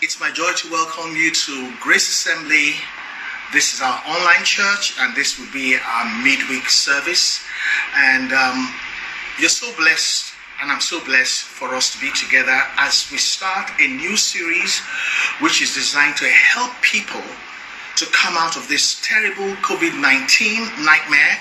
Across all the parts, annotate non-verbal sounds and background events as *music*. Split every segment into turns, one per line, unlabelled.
It's my joy to welcome you to Grace Assembly. This is our online church, and this will be our midweek service. And um, you're so blessed, and I'm so blessed for us to be together as we start a new series which is designed to help people to come out of this terrible COVID 19 nightmare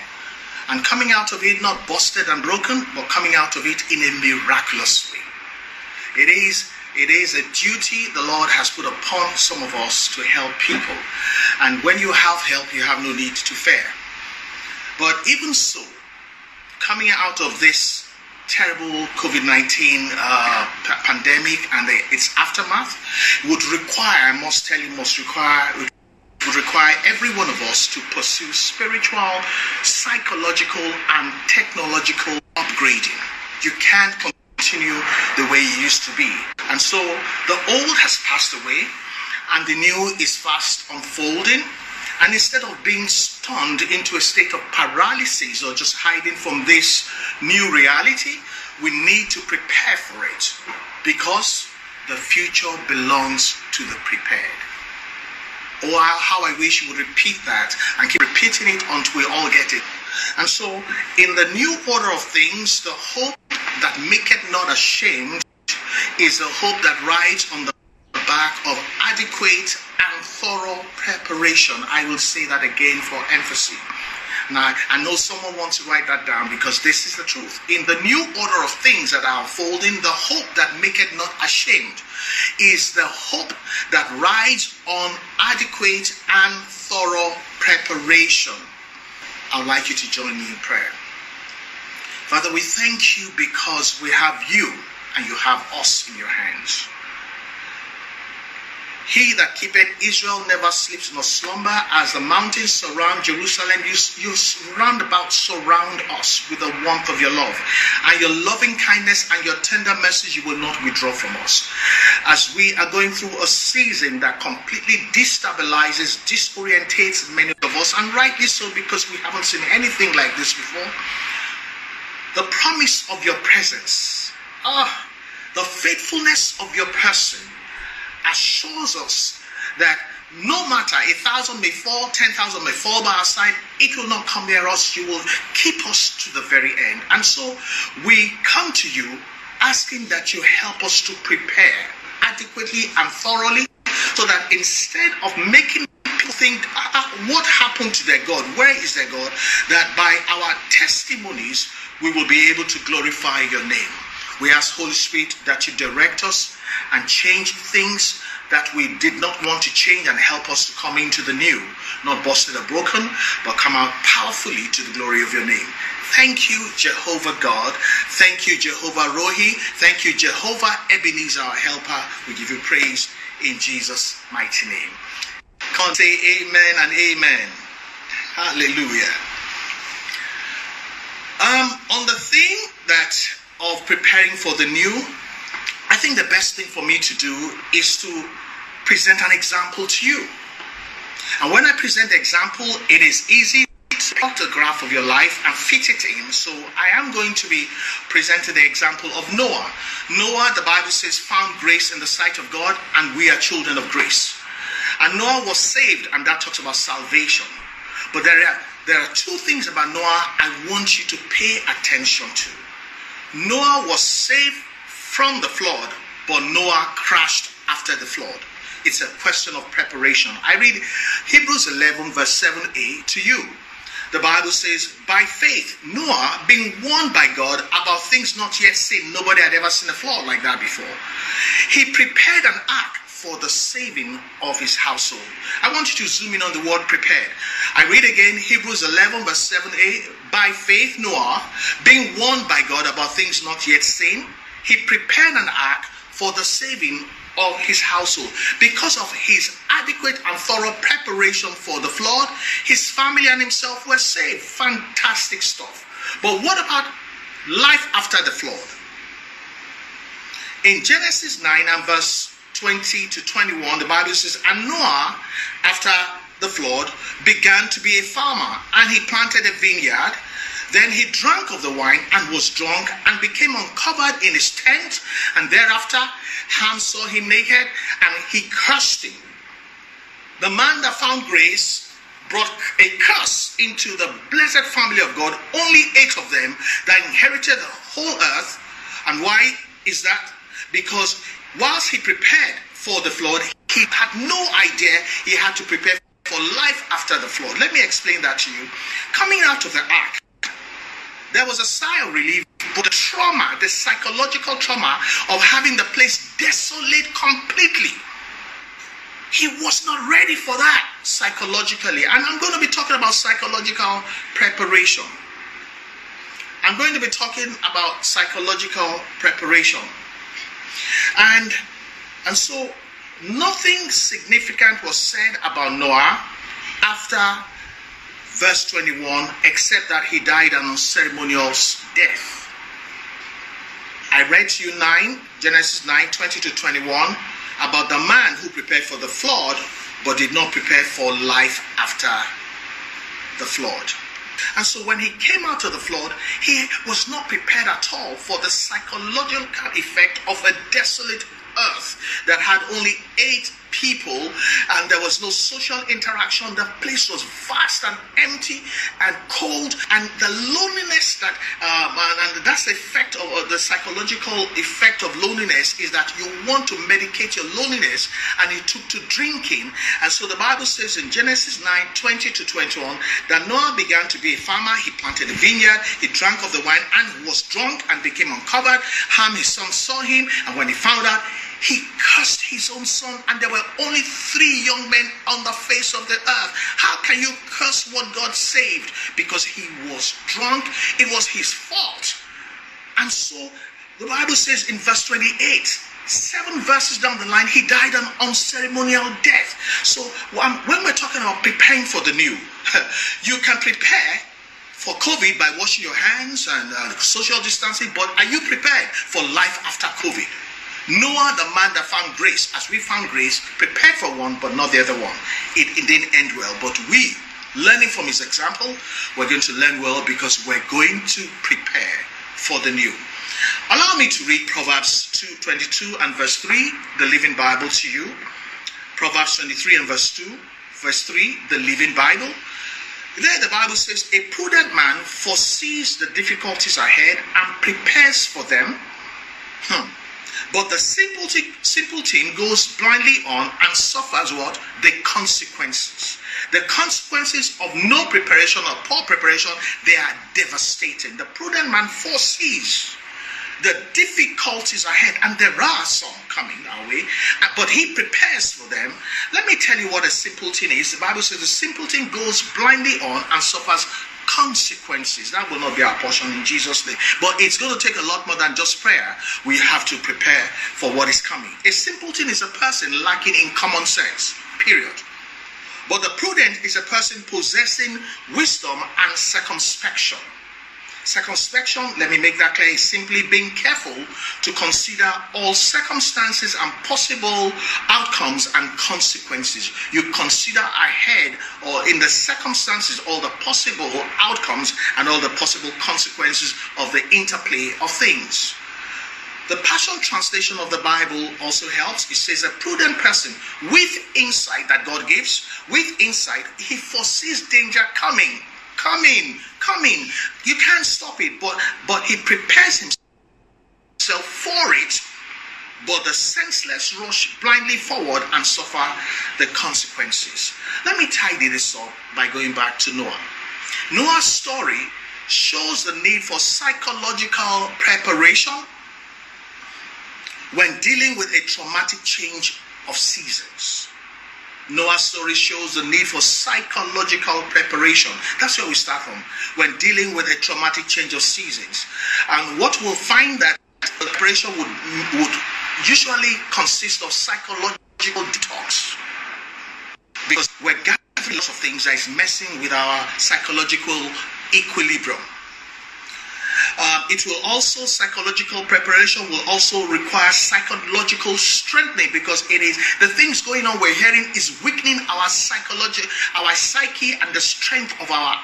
and coming out of it not busted and broken, but coming out of it in a miraculous way. It is it is a duty the Lord has put upon some of us to help people. And when you have help, you have no need to fear. But even so, coming out of this terrible COVID 19 uh, pandemic and the, its aftermath would require, I must tell you, must require would require every one of us to pursue spiritual, psychological, and technological upgrading. You can't continue the way it used to be. And so the old has passed away and the new is fast unfolding. And instead of being stunned into a state of paralysis or just hiding from this new reality, we need to prepare for it because the future belongs to the prepared. Oh, how I wish you would repeat that and keep repeating it until we all get it. And so, in the new order of things, the hope that maketh not ashamed is the hope that rides on the back of adequate and thorough preparation. I will say that again for emphasis. Now, I know someone wants to write that down because this is the truth. In the new order of things that are unfolding, the hope that maketh not ashamed is the hope that rides on adequate and thorough preparation. I'd like you to join me in prayer. Father, we thank you because we have you and you have us in your hands. He that keepeth Israel never sleeps nor slumber. As the mountains surround Jerusalem, you, you round about surround us with the warmth of your love. And your loving kindness and your tender mercy you will not withdraw from us. As we are going through a season that completely destabilizes, disorientates many of us, and rightly so because we haven't seen anything like this before the promise of your presence, ah, the faithfulness of your person assures us that no matter a thousand may fall, ten thousand may fall by our side, it will not come near us. You will keep us to the very end. And so we come to you asking that you help us to prepare adequately and thoroughly so that instead of making people think, uh, uh, what happened to their God? Where is their God? That by our testimonies, we will be able to glorify your name. We ask, Holy Spirit, that you direct us and change things that we did not want to change and help us to come into the new, not busted or broken, but come out powerfully to the glory of your name. Thank you, Jehovah God. Thank you, Jehovah Rohi. Thank you, Jehovah Ebenezer, our helper. We give you praise in Jesus' mighty name. Can't say amen and amen. Hallelujah. Um, on the theme that of preparing for the new, I think the best thing for me to do is to present an example to you. And when I present the example, it is easy to plot a graph of your life and fit it in. So I am going to be presenting the example of Noah. Noah, the Bible says, found grace in the sight of God, and we are children of grace. And Noah was saved, and that talks about salvation. But there are there are two things about Noah I want you to pay attention to. Noah was saved from the flood, but Noah crashed after the flood. It's a question of preparation. I read Hebrews 11, verse 7a to you. The Bible says, By faith, Noah, being warned by God about things not yet seen, nobody had ever seen a flood like that before, he prepared an ark for the saving of his household. I want you to zoom in on the word prepared. I read again Hebrews 11, verse 7a. By faith, Noah, being warned by God about things not yet seen, he prepared an ark for the saving of his household. Because of his adequate and thorough preparation for the flood, his family and himself were saved. Fantastic stuff. But what about life after the flood? In Genesis 9 and verse 20 to 21, the Bible says, And Noah, after the flood, began to be a farmer, and he planted a vineyard. Then he drank of the wine and was drunk and became uncovered in his tent. And thereafter, Ham saw him naked and he cursed him. The man that found grace brought a curse into the blessed family of God, only eight of them that inherited the whole earth. And why is that? Because whilst he prepared for the flood, he had no idea he had to prepare for life after the flood. Let me explain that to you. Coming out of the ark, there was a sigh of relief, but the trauma, the psychological trauma of having the place desolate completely he was not ready for that psychologically. And I'm going to be talking about psychological preparation. I'm going to be talking about psychological preparation. And and so nothing significant was said about Noah after verse 21 except that he died an unceremonious death. I read to you 9, Genesis 9, 20 to 21 about the man who prepared for the flood but did not prepare for life after the flood. And so when he came out of the flood, he was not prepared at all for the psychological effect of a desolate earth that had only eight people and there was no social interaction. The place was vast and empty and cold, and the loneliness that, um, and, and, that's the effect of uh, the psychological effect of loneliness is that you want to medicate your loneliness, and it took to drinking. And so the Bible says in Genesis 9 20 to 21 that Noah began to be a farmer, he planted a vineyard, he drank of the wine and was drunk and became uncovered. Ham, his son, saw him, and when he found out, he cursed his own son, and there were only three young men on the face of the earth. How can you curse what God saved? Because he was drunk, it was his fault. And so the Bible says in verse 28, seven verses down the line, he died an unceremonial death. So when we're talking about preparing for the new, *laughs* you can prepare for COVID by washing your hands and uh, social distancing, but are you prepared for life after COVID? Noah, the man that found grace, as we found grace, prepared for one, but not the other one. It, it didn't end well. But we, learning from his example, we're going to learn well because we're going to prepare for the new. Allow me to read Proverbs 2, 22 and verse 3, the Living Bible to you. Proverbs 23 and verse 2, verse 3, the Living Bible. There the Bible says, A prudent man foresees the difficulties ahead and prepares for them. Hmm. But the simpleton, simpleton goes blindly on and suffers what? The consequences. The consequences of no preparation or poor preparation, they are devastating. The prudent man foresees the difficulties ahead, and there are some coming our way, uh, but he prepares for them. Let me tell you what a simpleton is. The Bible says the simpleton goes blindly on and suffers consequences. That will not be our portion in Jesus' name. But it's going to take a lot more than just prayer. We have to prepare for what is coming. A simpleton is a person lacking in common sense, period. But the prudent is a person possessing wisdom and circumspection. Circumspection, let me make that clear, is simply being careful to consider all circumstances and possible outcomes and consequences. You consider ahead or in the circumstances all the possible outcomes and all the possible consequences of the interplay of things. The Passion Translation of the Bible also helps. It says, A prudent person with insight that God gives, with insight, he foresees danger coming coming, coming. You can't stop it, but but he prepares himself for it. But the senseless rush blindly forward and suffer the consequences. Let me tidy this up by going back to Noah. Noah's story shows the need for psychological preparation when dealing with a traumatic change of seasons. Noah's story shows the need for psychological preparation. That's where we start from when dealing with a traumatic change of seasons. And what we'll find that preparation would, would usually consist of psychological detox. Because we're gathering lots of things that is messing with our psychological equilibrium. Uh, it will also psychological preparation will also require psychological strengthening because it is the things going on we're hearing is weakening our psychology, our psyche, and the strength of our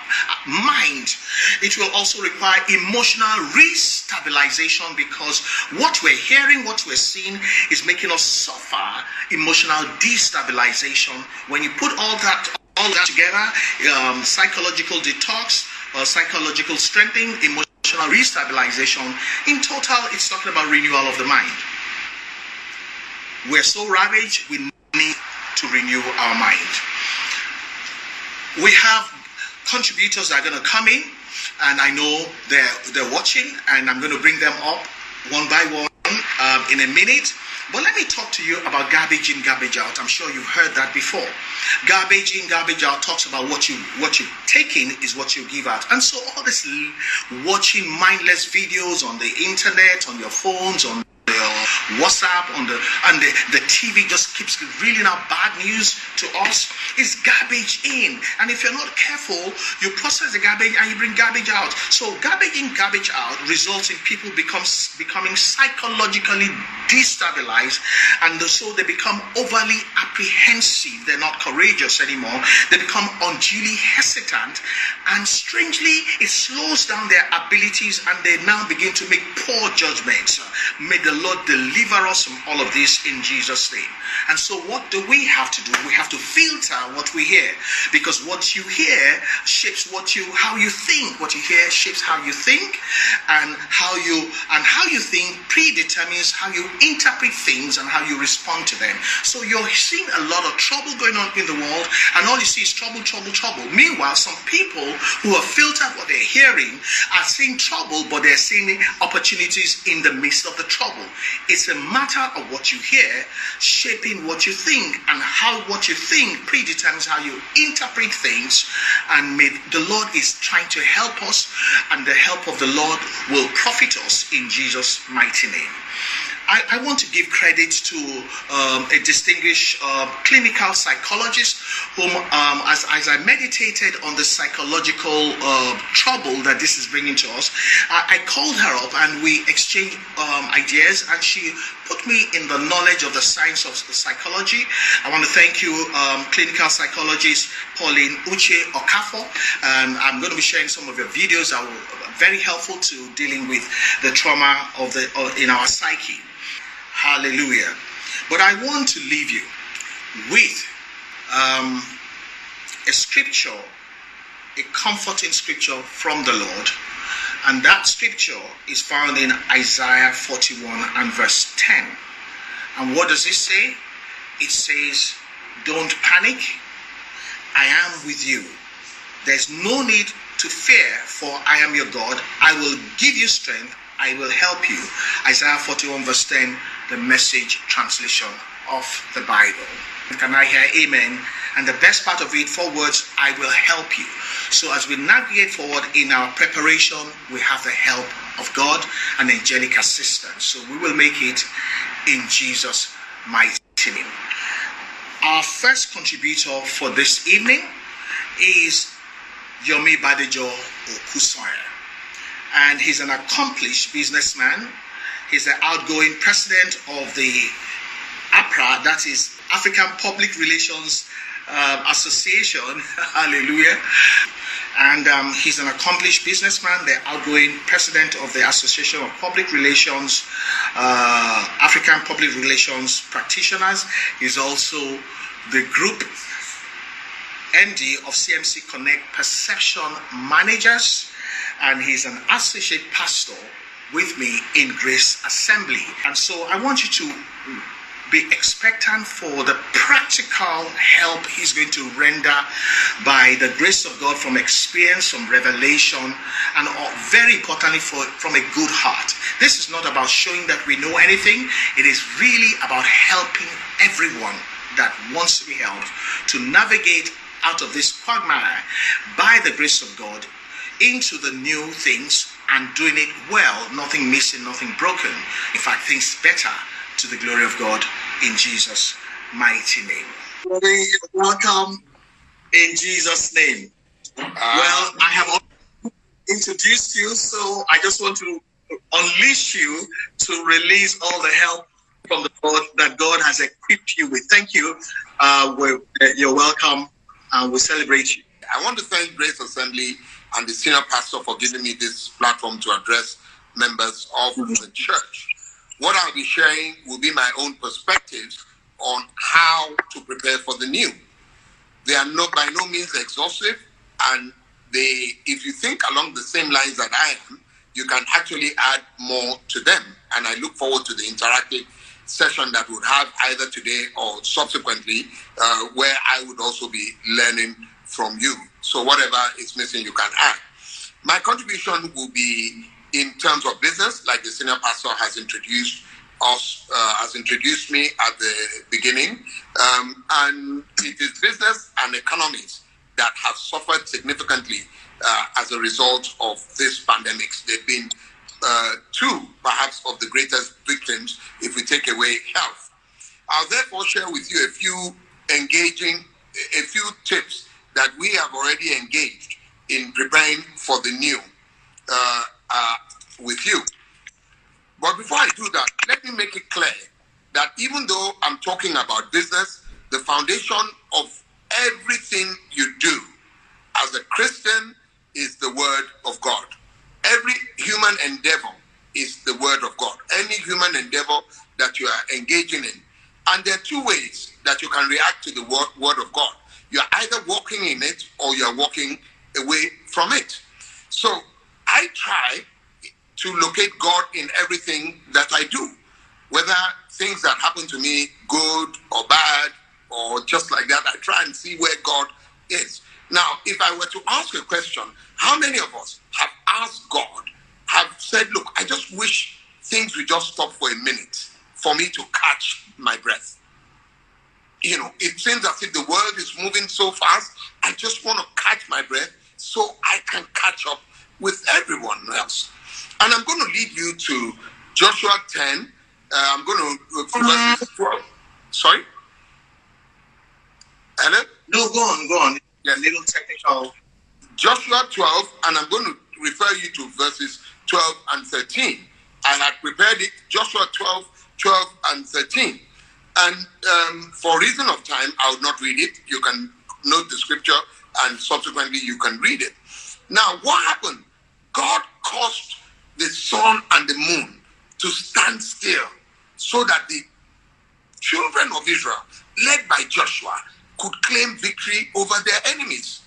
mind. It will also require emotional restabilization because what we're hearing, what we're seeing, is making us suffer emotional destabilization. When you put all that all that together, um, psychological detox, uh, psychological strengthening, emotional restabilization. In total, it's talking about renewal of the mind. We're so ravaged, we need to renew our mind. We have contributors that are going to come in, and I know they're they're watching, and I'm going to bring them up one by one um, in a minute. But let me talk to you about garbage in, garbage out. I'm sure you've heard that before. Garbage in, garbage out talks about what you what you take in is what you give out. And so all this watching mindless videos on the internet, on your phones, on WhatsApp, on the and the, the TV just keeps reeling out bad news to us. It's garbage in. And if you're not careful, you process the garbage and you bring garbage out. So garbage in, garbage out results in people becomes becoming psychologically destabilized and so they become overly apprehensive. They're not courageous anymore. They become unduly hesitant and strangely it slows down their abilities and they now begin to make poor judgments. May the Lord deliver us from all of this in Jesus' name. And so, what do we have to do? We have to filter what we hear because what you hear shapes what you, how you think. What you hear shapes how you think, and how you and how you think predetermines how you interpret things and how you respond to them. So you're seeing a lot of trouble going on in the world, and all you see is trouble, trouble, trouble. Meanwhile, some people who have filtered what they're hearing are seeing trouble, but they're seeing opportunities in the midst of the trouble. It's a matter of what you hear shaping what you think, and how what you think predetermines how you interpret things. And may the Lord is trying to help us, and the help of the Lord will profit us in Jesus' mighty name. I, I, want to give credit to um, a distinguished uh, clinical psychologist whom, um, as, as, I meditated on the psychological uh, trouble that this is bringing to us, I, I called her up and we exchanged um, ideas, and she put me in the knowledge of the science of psychology. I want to thank you, um, clinical psychologist Pauline Uche Okafor. Um, I'm going to be sharing some of your videos that were very helpful to dealing with the trauma of the uh, in our psyche. Hallelujah. But I want to leave you with um, a scripture, a comforting scripture from the Lord. And that scripture is found in Isaiah 41 and verse 10. And what does it say? It says, Don't panic. I am with you. There's no need to fear, for I am your God. I will give you strength. I will help you. Isaiah 41 verse 10 the message translation of the Bible. Can I hear amen? And the best part of it, four words, I will help you. So as we navigate forward in our preparation, we have the help of God and angelic assistance. So we will make it in Jesus' mighty name. Our first contributor for this evening is Yomi Badejo Okusanya. And he's an accomplished businessman He's the outgoing president of the APRA, that is African Public Relations uh, Association. *laughs* Hallelujah. And um, he's an accomplished businessman, the outgoing president of the Association of Public Relations, uh, African Public Relations Practitioners. He's also the group MD of CMC Connect Perception Managers, and he's an associate pastor with me in Grace Assembly. And so I want you to be expectant for the practical help he's going to render by the grace of God from experience, from revelation, and very importantly, for, from a good heart. This is not about showing that we know anything, it is really about helping everyone that wants to be helped to navigate out of this quagmire by the grace of God into the new things and doing it well, nothing missing, nothing broken. In fact, things better to the glory of God in Jesus' mighty name. Welcome in Jesus' name. Uh, well, I have introduced you, so I just want to unleash you to release all the help from the Lord that God has equipped you with. Thank you. Uh, you're welcome. And we celebrate you.
I want to thank Grace Assembly and the senior pastor for giving me this platform to address members of mm-hmm. the church. What I'll be sharing will be my own perspectives on how to prepare for the new. They are not by no means exhaustive, and they, if you think along the same lines that I am, you can actually add more to them. And I look forward to the interactive session that we'll have either today or subsequently, uh, where I would also be learning from you. So whatever is missing, you can add. My contribution will be in terms of business, like the senior pastor has introduced us, uh, has introduced me at the beginning. Um, and it is business and economies that have suffered significantly uh, as a result of this pandemic. They've been uh, two, perhaps, of the greatest victims if we take away health. I'll therefore share with you a few engaging, a few tips that we have already engaged in preparing for the new uh, uh, with you. But before I do that, let me make it clear that even though I'm talking about business, the foundation of everything you do as a Christian is the Word of God. Every human endeavor is the Word of God. Any human endeavor that you are engaging in. And there are two ways that you can react to the Word, word of God. You're either walking in it or you're walking away from it. So I try to locate God in everything that I do, whether things that happen to me, good or bad, or just like that, I try and see where God is. Now, if I were to ask a question, how many of us have asked God, have said, Look, I just wish things would just stop for a minute for me to catch my breath? You know, it seems as if the world is moving so fast. I just want to catch my breath so I can catch up with everyone else. And I'm going to lead you to Joshua 10. Uh, I'm going to uh, verses 12. Sorry? Hello?
No, go on, go on. Yeah, little technical.
Joshua 12, and I'm going to refer you to verses 12 and 13. I had prepared it, Joshua 12, 12 and 13. And um, for reason of time, I will not read it. You can note the scripture and subsequently you can read it. Now, what happened? God caused the sun and the moon to stand still so that the children of Israel, led by Joshua, could claim victory over their enemies.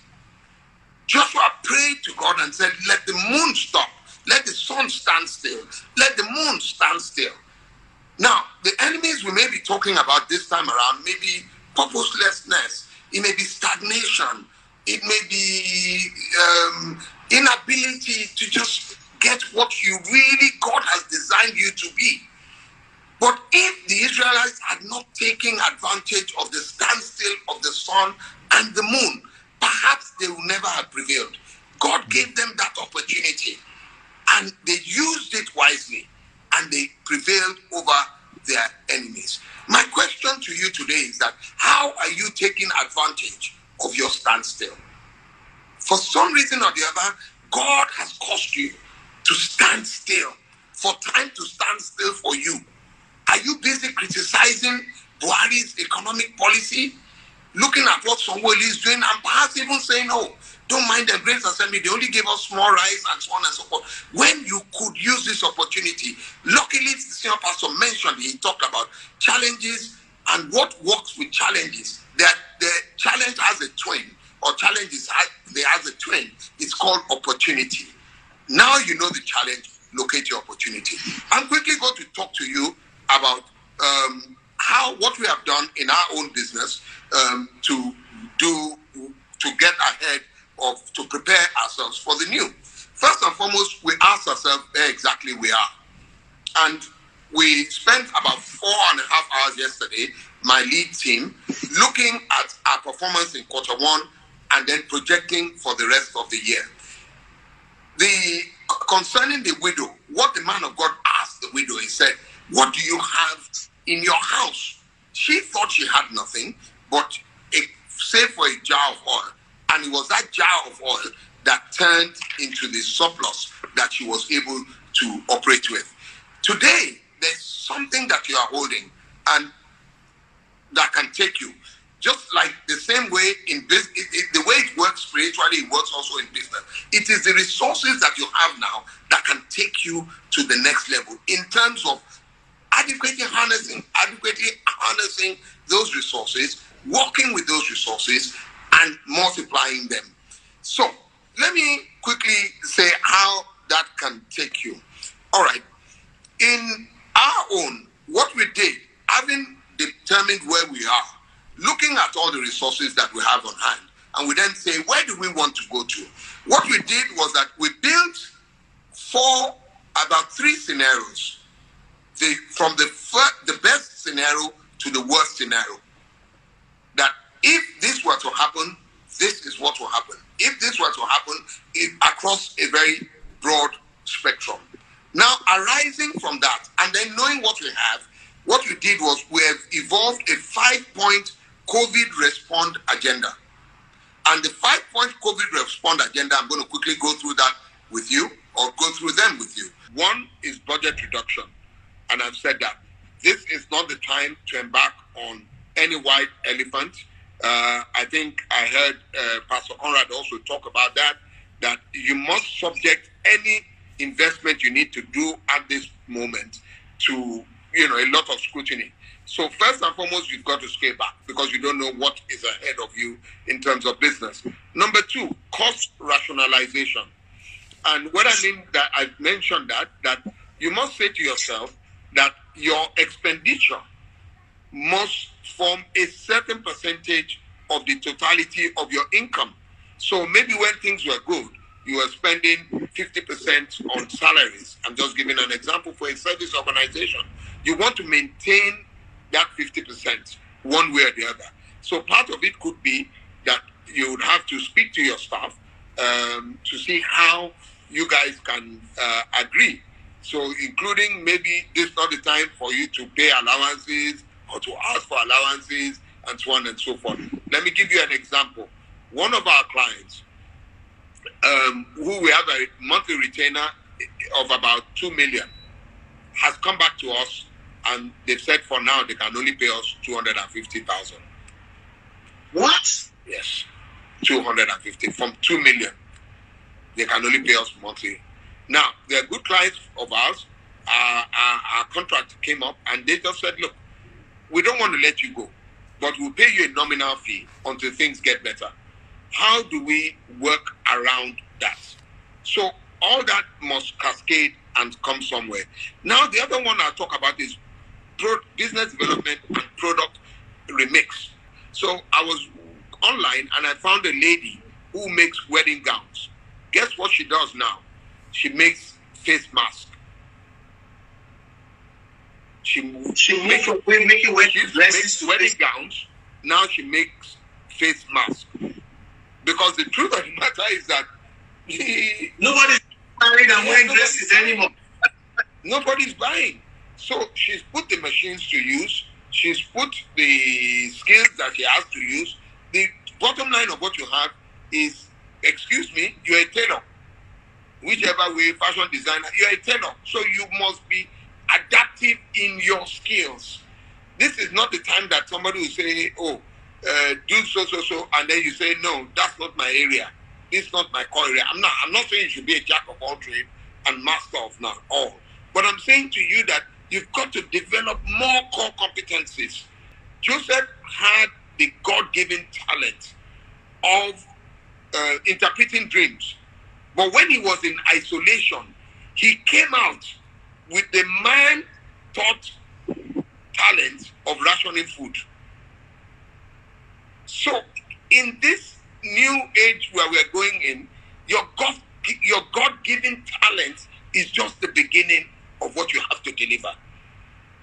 Joshua prayed to God and said, Let the moon stop, let the sun stand still, let the moon stand still. Now, the enemies we may be talking about this time around may be purposelessness, it may be stagnation, it may be um, inability to just get what you really God has designed you to be. But if the Israelites had not taken advantage of the standstill of the sun and the moon, perhaps they would never have prevailed. God gave them that opportunity and they used it wisely and they prevailed over their enemies. My question to you today is that how are you taking advantage of your standstill? For some reason or the other, God has caused you to stand still, for time to stand still for you. Are you busy criticizing Buhari's economic policy, looking at what Sanwo-Olu is doing, and perhaps even saying, oh, don't mind the Grace Assembly, they only gave us small rice and so on and so forth. When you could use this opportunity, luckily the senior pastor mentioned, he talked about challenges and what works with challenges. That the challenge has a twin, or challenges they has a twin. It's called opportunity. Now you know the challenge, locate your opportunity. I'm quickly going to talk to you about um, how what we have done in our own business um, to do to get ahead of to prepare ourselves for the new. First and foremost, we ask ourselves where exactly we are, and we spent about four and a half hours yesterday, my lead team, looking at our performance in quarter one and then projecting for the rest of the year. The concerning the widow, what the man of God asked the widow, he said, What do you have in your house? She thought she had nothing, but a, save for a jar of oil. And it was that jar of oil that turned into the surplus that she was able to operate with. Today, there's something that you are holding and that can take you. Just like the same way in business, the way it works spiritually, it works also in business. It is the resources that you have now that can take you to the next level in terms of adequately harnessing, adequately harnessing those resources, working with those resources, and multiplying them. So let me quickly say how that can take you. All right. In our own, what we did, having determined where we are, looking at all the resources that we have on hand, and we then say, where do we want to go to? What we did was that we built four, about three scenarios. The, from the first, the best scenario to the worst scenario. That if this were to happen, this is what will happen. If this were to happen it, across a very broad spectrum. Now, arising from that, and then knowing what we have, what we did was we have evolved a five point COVID respond agenda. And the five point COVID respond agenda, I'm going to quickly go through that with you or go through them with you. One is budget reduction. And I've said that this is not the time to embark on any white elephant. Uh, I think I heard uh, Pastor Conrad also talk about that, that you must subject any investment you need to do at this moment to, you know, a lot of scrutiny. So first and foremost, you've got to scale back because you don't know what is ahead of you in terms of business. Number two, cost rationalization. And what I mean that I've mentioned that that you must say to yourself that your expenditure must form a certain percentage of the totality of your income. So maybe when things were good, you were spending 50% on salaries. I'm just giving an example for a service organization. You want to maintain that 50% one way or the other. So part of it could be that you would have to speak to your staff um, to see how you guys can uh, agree. So including maybe this not the time for you to pay allowances or to ask for allowances and so on and so forth. Let me give you an example. One of our clients, um, who we have a monthly retainer of about two million, has come back to us and they've said for now they can only pay us two hundred and fifty thousand.
What?
Yes, two hundred and fifty from two million. They can only pay us monthly. Now they're good clients of ours. Our, our, our contract came up and they just said, look, we don't want to let you go, but we'll pay you a nominal fee until things get better. How do we work around that? So all that must cascade and come somewhere. Now, the other one I'll talk about is pro- business development and product remix. So I was online and I found a lady who makes wedding gowns. Guess what she does now? She makes face masks. She
she makes making wedding dresses
wedding gowns. Now she makes face masks. Because the truth of the matter is that
he, nobody's married and wearing dresses anymore.
Nobody's buying. So she's put the machines to use. She's put the skills that she has to use. The bottom line of what you have is, excuse me, you're a tailor. Whichever way, fashion designer, you're a tailor. So you must be adaptive in your skills. This is not the time that somebody will say, oh, uh, do so, so, so, and then you say, no, that's not my area. This is not my core area. I'm not, I'm not saying you should be a jack of all trades and master of not all. But I'm saying to you that you've got to develop more core competencies. Joseph had the God given talent of uh, interpreting dreams. But when he was in isolation, he came out with the man taught talent of rationing food. So, in this new age where we're going in, your God, your God-given talent is just the beginning of what you have to deliver.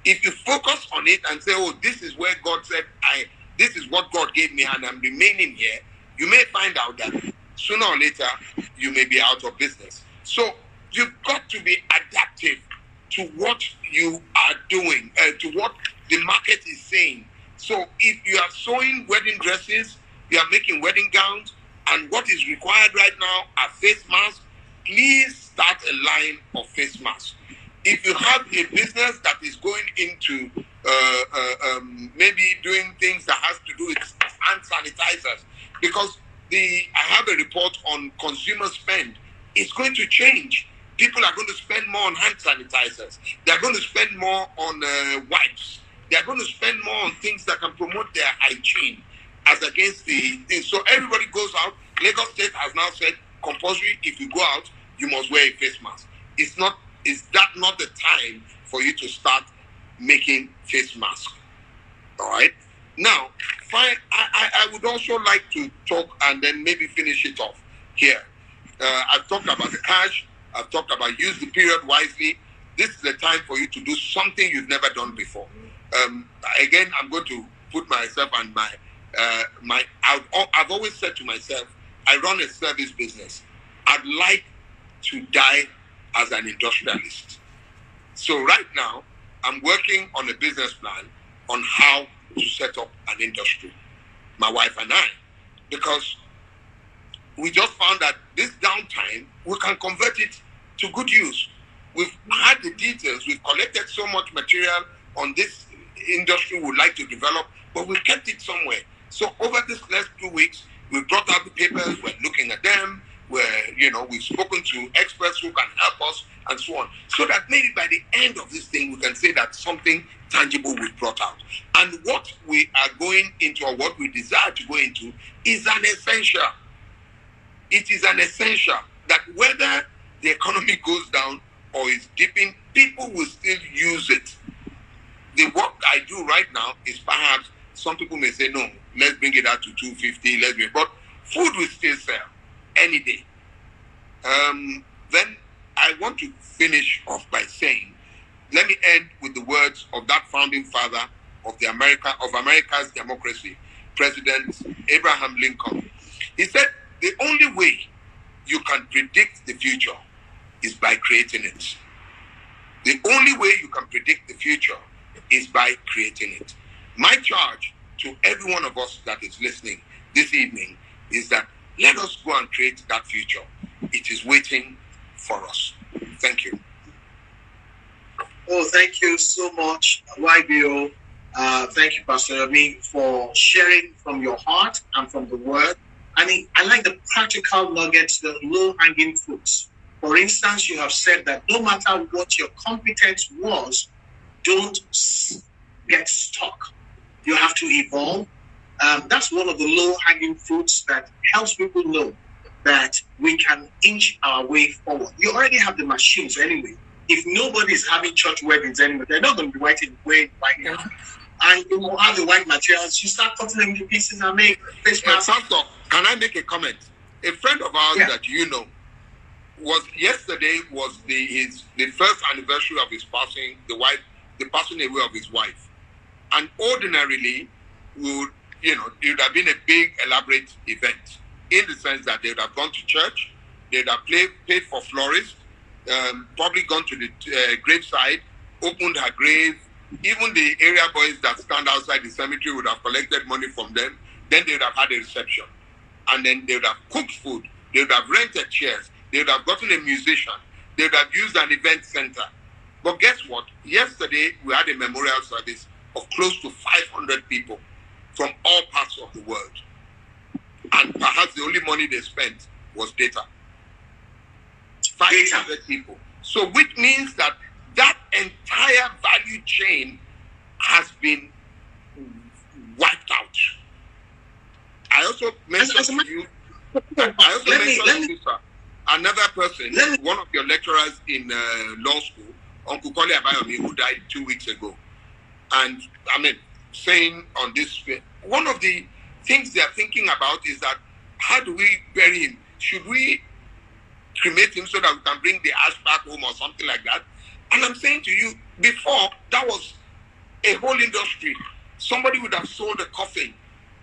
If you focus on it and say, "Oh, this is where God said I, this is what God gave me, and I'm remaining here," you may find out that sooner or later you may be out of business. So you've got to be adaptive to what you are doing, uh, to what the market is saying. So if you are sewing wedding dresses, you are making wedding gowns, and what is required right now are face masks, please start a line of face masks. If you have a business that is going into uh, uh, um, maybe doing things that has to do with hand sanitizers, because the I have a report on consumer spend. It's going to change. People are going to spend more on hand sanitizers. They're going to spend more on uh, wipes. They're going to spend more on things that can promote their hygiene as against the. So everybody goes out. Lagos State has now said compulsory if you go out, you must wear a face mask. It's not is that not the time for you to start making face masks? All right. Now, fine. I, I, I would also like to talk and then maybe finish it off here. Uh, I've talked about the cash. I've talked about use the period wisely. This is the time for you to do something you've never done before. Um, again, I'm going to put myself and my uh, my. I've, I've always said to myself, I run a service business. I'd like to die as an industrialist. So right now, I'm working on a business plan on how to set up an industry, my wife and I, because we just found that this downtime, we can convert it to good use. We've had the details, we've collected so much material on this industry we'd like to develop, but we kept it somewhere. So over this last two weeks, we brought out the papers, we're looking at them, where you know we've spoken to experts who can help us and so on. So that maybe by the end of this thing we can say that something tangible was brought out. And what we are going into or what we desire to go into is an essential. It is an essential that whether the economy goes down or is dipping people will still use it the work i do right now is perhaps some people may say no let's bring it out to 250 let's bring but food will still sell any day. Um, then I want to finish off by saying, let me end with the words of that founding father of the America of America's democracy, President Abraham Lincoln. He said, the only way you can predict the future is by creating it. The only way you can predict the future is by creating it. My charge to every one of us that is listening this evening is that let us go and create that future. It is waiting for us. Thank you.
Oh, thank you so much, YBO. Uh, thank you, Pastor Yomi, for sharing from your heart and from the word. I mean, I like the practical nuggets, the low hanging fruits. For instance, you have said that no matter what your competence was, don't get stuck. You have to evolve, um, that's one of the low hanging fruits that helps people know that we can inch our way forward. You already have the machines anyway. If nobody is having church weddings anymore, they're not going to be writing way right now. And you will have the white materials. You start cutting them into pieces and make face masks.
Pastor, can I make a comment? A friend of ours yeah. that you know was yesterday was the his the first anniversary of his passing, the wife, the passing away of his wife. And ordinarily, would you know, it would have been a big, elaborate event in the sense that they would have gone to church, they would have played, paid for florists, um, probably gone to the uh, graveside, opened her grave. Even the area boys that stand outside the cemetery would have collected money from them. Then they would have had a reception. And then they would have cooked food. They would have rented chairs. They would have gotten a musician. They would have used an event center. But guess what? Yesterday, we had a memorial service of close to 500 people from all parts of the world. And perhaps the only money they spent was data. 500 people. So, which means that that entire value chain has been wiped out. I also mentioned as, as to you, I also mentioned me, to you, sir, another person, me, one of your lecturers in uh, law school, Uncle Kole Abayomi, who died two weeks ago. And I mean, saying on this one of the things they are thinking about is that how do we bury him? Should we cremate him so that we can bring the ash back home or something like that? And I'm saying to you, before that was a whole industry. Somebody would have sold a coffin.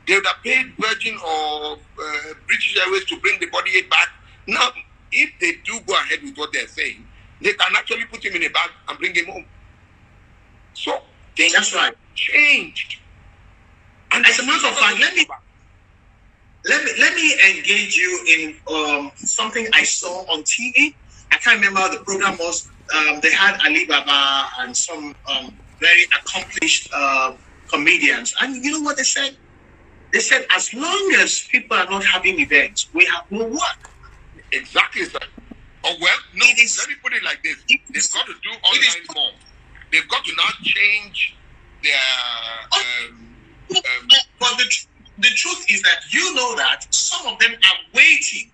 They would have paid Virgin or uh, British Airways to bring the body back. Now, if they do go ahead with what they're saying, they can actually put him in a bag and bring him home. So things That's right. changed.
And as a matter of fact, let me let me let me engage you in um, something I saw on TV. I can't remember the program was. Um, they had Alibaba and some um, very accomplished uh, comedians, and you know what they said? They said as long as people are not having events, we have no work.
Exactly, sir. Oh well, no. Is, let me put it like this: they've got to do online more. They've got to now change their. Um,
um, but the, the truth is that you know that some of them are waiting.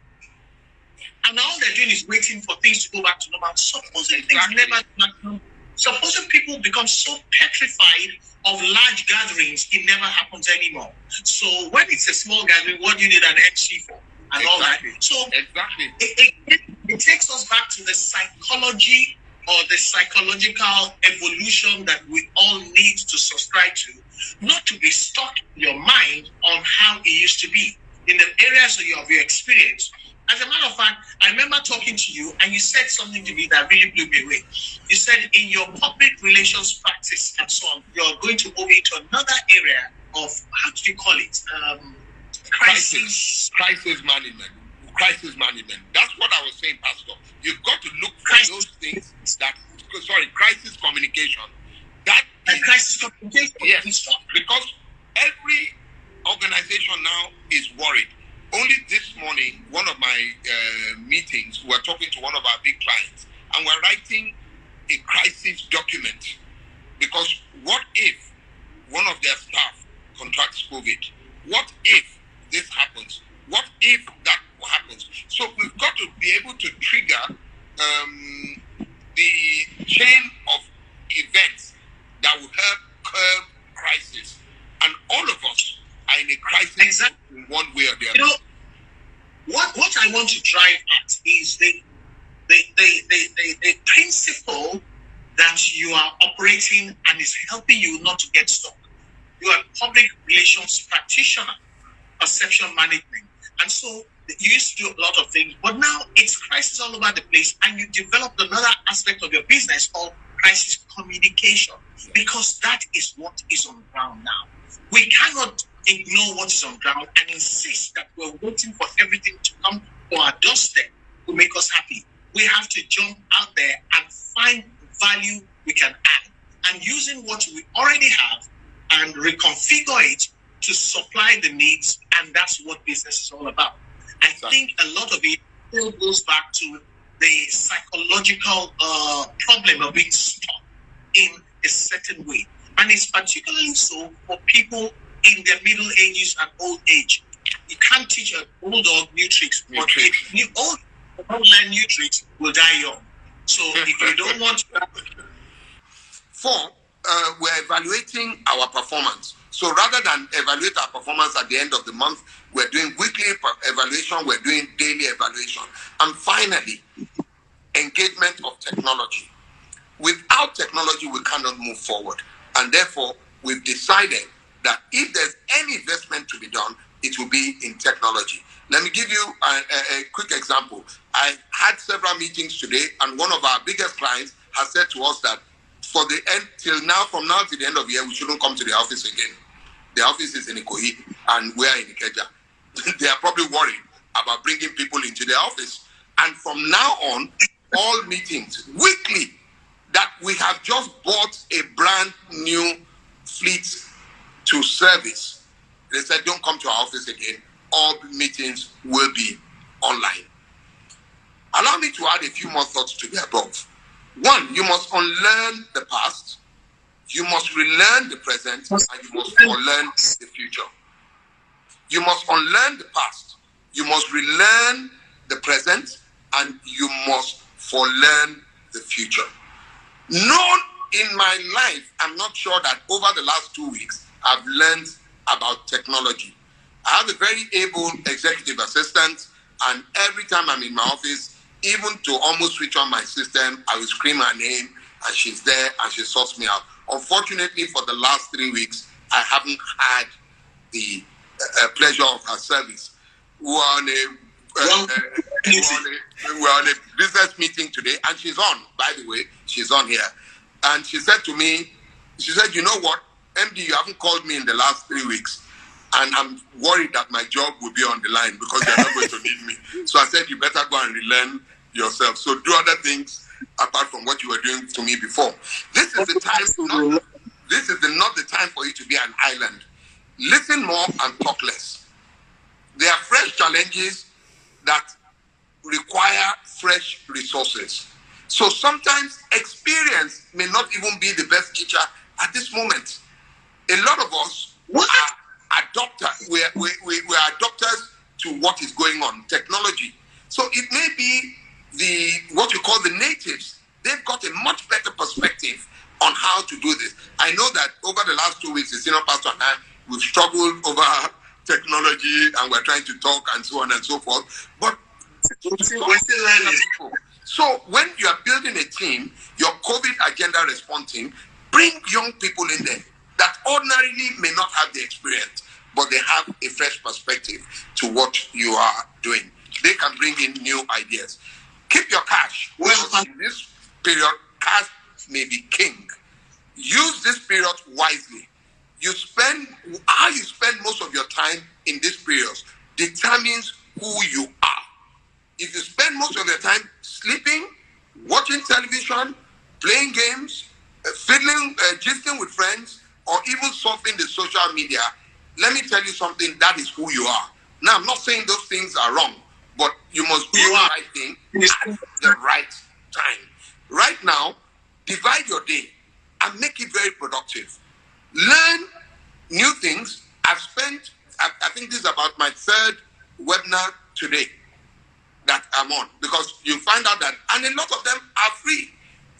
And all they're doing is waiting for things to go back to normal. Supposing exactly. things never. Supposing people become so petrified of large gatherings, it never happens anymore. So when it's a small gathering, what do you need an MC for? And exactly. all that. So
exactly.
It, it, it takes us back to the psychology or the psychological evolution that we all need to subscribe to, not to be stuck in your mind on how it used to be in the areas of your, of your experience. As a matter of fact, I remember talking to you and you said something to me that really blew me away. You said in your public relations practice and so on, you're going to move into another area of, how do you call it? Um,
crisis. Crisis management crisis management. That's what I was saying, Pastor. You've got to look for crisis. those things that, sorry, crisis communication. That
is, crisis communication.
Yes, because every organization now is worried. Only this morning, one of my uh, meetings, we were talking to one of our big clients, and we're writing a crisis document because what if one of their staff contracts COVID? What if this happens? What if that happens. So we've got to be able to trigger um, the chain of events that will help curb crisis. And all of us are in a crisis exactly. in one way or the other.
You know, what, what I want to drive at is the, the, the, the, the, the principle that you are operating and is helping you not to get stuck. You are a public relations practitioner, perception management. And so you used to do a lot of things, but now it's crisis all over the place, and you developed another aspect of your business called crisis communication because that is what is on ground now. We cannot ignore what is on ground and insist that we're waiting for everything to come to our doorstep to make us happy. We have to jump out there and find value we can add and using what we already have and reconfigure it to supply the needs, and that's what business is all about. I think a lot of it still goes back to the psychological uh, problem of being stuck in a certain way. And it's particularly so for people in their middle ages and old age. You can't teach an old dog new tricks, new but tricks. if new old don't learn new tricks, will die young. So if you don't *laughs* want to.
Four, uh, we're evaluating our performance. So rather than evaluate our performance at the end of the month, we're doing weekly evaluation, we're doing daily evaluation. And finally, engagement of technology. Without technology, we cannot move forward. And therefore, we've decided that if there's any investment to be done, it will be in technology. Let me give you a, a, a quick example. I had several meetings today, and one of our biggest clients has said to us that for the end till now, from now to the end of the year, we shouldn't come to the office again. The office is in Ikoyi, and we are in Ikeja. *laughs* they are probably worried about bringing people into the office. And from now on, all meetings weekly that we have just bought a brand new fleet to service. They said, don't come to our office again. All meetings will be online. Allow me to add a few more thoughts to the above. One, you must unlearn the past, you must relearn the present, and you must unlearn the future. You must unlearn the past, you must relearn the present, and you must forelearn the future. None in my life, I'm not sure that over the last two weeks, I've learned about technology. I have a very able executive assistant, and every time I'm in my office, even to almost switch on my system, I will scream her name and she's there and she sorts me out. Unfortunately, for the last three weeks, I haven't had the uh, pleasure of her service. We were on a uh, uh, *laughs* we're, on a, we're on a business meeting today, and she's on. By the way, she's on here, and she said to me, she said, "You know what, MD, you haven't called me in the last three weeks. And I'm worried that my job will be on the line because they're not going to need me. So I said, you better go and relearn yourself. So do other things apart from what you were doing to me before. This is the time. Not, this is the, not the time for you to be an island. Listen more and talk less. There are fresh challenges that require fresh resources. So sometimes experience may not even be the best teacher at this moment. A lot of us what? are adopters. We're, we, we, we are adopters to what is going on, technology. So it may be the what you call the natives. They've got a much better perspective on how to do this. I know that over the last two weeks, the senior pastor and I, we've struggled over technology and we're trying to talk and so on and so forth. But we're still learning. So when you are building a team, your COVID agenda response team, bring young people in there that ordinarily may not have the experience, but they have a fresh perspective to what you are doing. They can bring in new ideas. Keep your cash. Well, in this period, cash may be king. Use this period wisely. You spend how you spend most of your time in this period determines who you are. If you spend most of your time sleeping, watching television, playing games, uh, fiddling, uh, gisting with friends, or even surfing the social media, let me tell you something. That is who you are. Now, I'm not saying those things are wrong, but you must do the right thing at the right time. Right now, divide your day and make it very productive. Learn new things. I've spent, I, I think this is about my third webinar today that I'm on because you find out that, and a lot of them are free.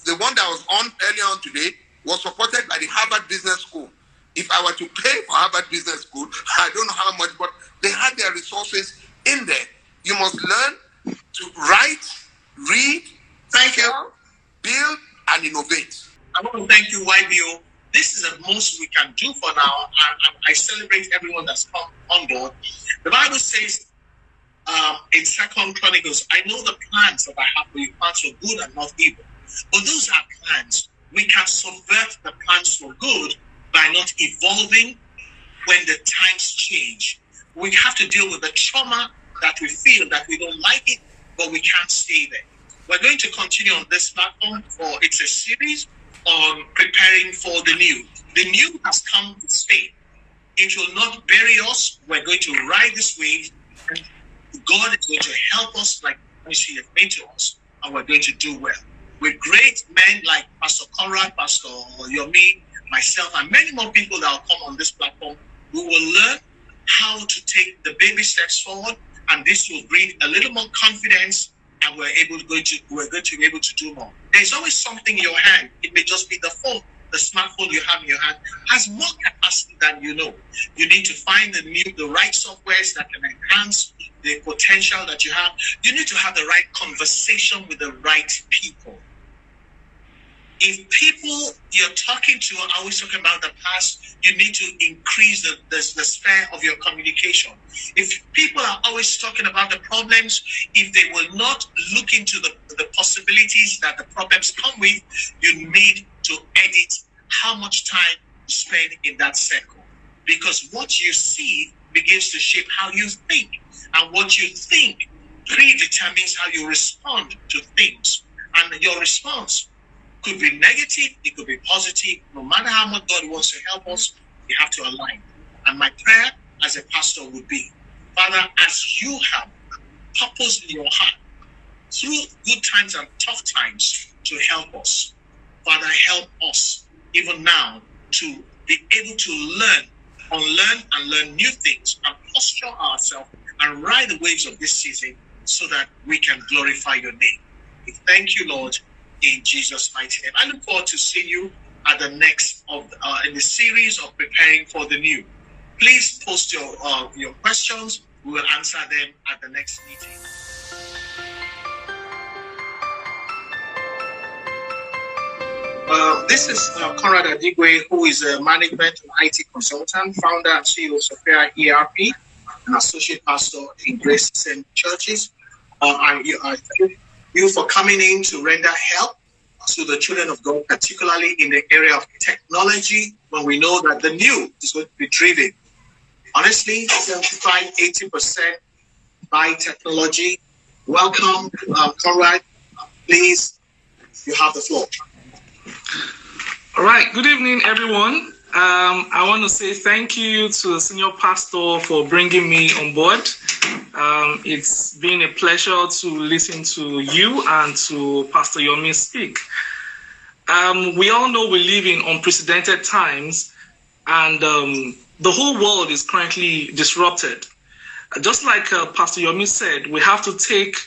The one that was on earlier on today was supported by the Harvard Business School. If I were to pay for Harvard Business School, *laughs* I don't know how much, but they had their resources in there. You must learn to write, read,
thank you,
build, and innovate.
I want to thank you, YBO. This is the most we can do for now. I, I, I celebrate everyone that's come on board. The Bible says um, in Second Chronicles, I know the plans that I have for you, plans for good and not evil. But those are plans. We can subvert the plans for good by not evolving when the times change. We have to deal with the trauma that we feel that we don't like it, but we can't stay there. We're going to continue on this platform for it's a series on preparing for the new. The new has come to stay. It will not bury us. We're going to ride this wave God is going to help us like He has made to us, and we're going to do well. With great men like Pastor Conrad, Pastor Yomi, myself, and many more people that will come on this platform, we will learn how to take the baby steps forward, and this will bring a little more confidence, and we're able to go to we're going to be able to do more. There's always something in your hand. It may just be the phone, the smartphone you have in your hand has more capacity than you know. You need to find the new, the right softwares that can enhance the potential that you have. You need to have the right conversation with the right people. If people you're talking to are always talking about the past, you need to increase the, the, the sphere of your communication. If people are always talking about the problems, if they will not look into the, the possibilities that the problems come with, you need to edit how much time you spend in that circle. Because what you see begins to shape how you think. And what you think predetermines how you respond to things. And your response could be negative, it could be positive. No matter how much God wants to help us, we have to align. And my prayer as a pastor would be, Father, as you have purpose in your heart through good times and tough times to help us, Father, help us even now to be able to learn, unlearn and learn new things and posture ourselves and ride the waves of this season so that we can glorify your name. We thank you, Lord, in Jesus' mighty name. I look forward to seeing you at the next of uh, in the series of preparing for the new. Please post your uh, your questions. We will answer them at the next meeting. Uh, this is uh, Conrad Adigwe, who is a management and IT consultant, founder and CEO of Sophia ERP, and associate pastor in Grace. Churches. Uh, I, I you for coming in to render help to the children of God, particularly in the area of technology, when we know that the new is going to be driven honestly, 75, 80% by technology. Welcome, uh, Conrad. Please, you have the floor.
All right. Good evening, everyone. Um, I want to say thank you to the senior pastor for bringing me on board. Um, it's been a pleasure to listen to you and to Pastor Yomi speak. Um, we all know we live in unprecedented times, and um, the whole world is currently disrupted. Just like uh, Pastor Yomi said, we have to take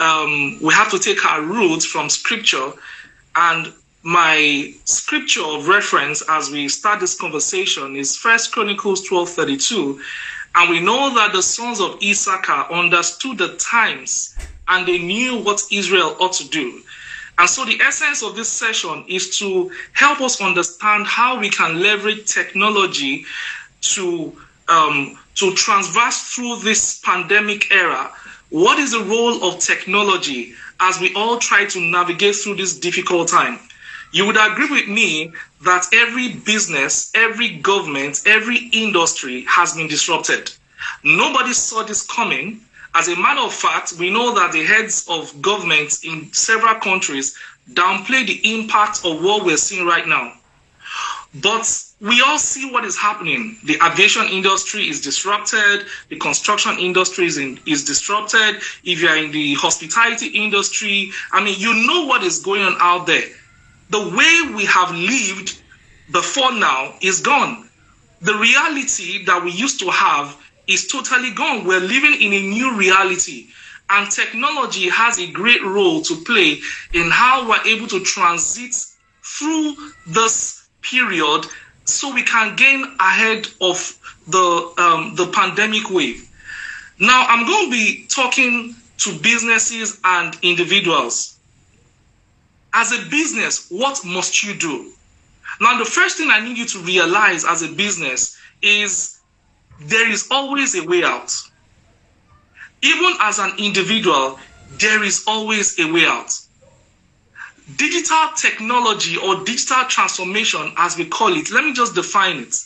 um, we have to take our roots from Scripture, and my scripture of reference as we start this conversation is First Chronicles twelve thirty two, and we know that the sons of Issachar understood the times and they knew what Israel ought to do. And so the essence of this session is to help us understand how we can leverage technology to um, to transverse through this pandemic era. What is the role of technology as we all try to navigate through this difficult time? You would agree with me that every business, every government, every industry has been disrupted. Nobody saw this coming. As a matter of fact, we know that the heads of governments in several countries downplay the impact of what we're seeing right now. But we all see what is happening. The aviation industry is disrupted. The construction industry is, in, is disrupted. If you're in the hospitality industry, I mean, you know what is going on out there. The way we have lived before now is gone. The reality that we used to have is totally gone. We're living in a new reality. And technology has a great role to play in how we're able to transit through this period so we can gain ahead of the um, the pandemic wave. Now I'm going to be talking to businesses and individuals. As a business, what must you do? Now the first thing I need you to realize as a business is there is always a way out. Even as an individual, there is always a way out. Digital technology or digital transformation, as we call it, let me just define it.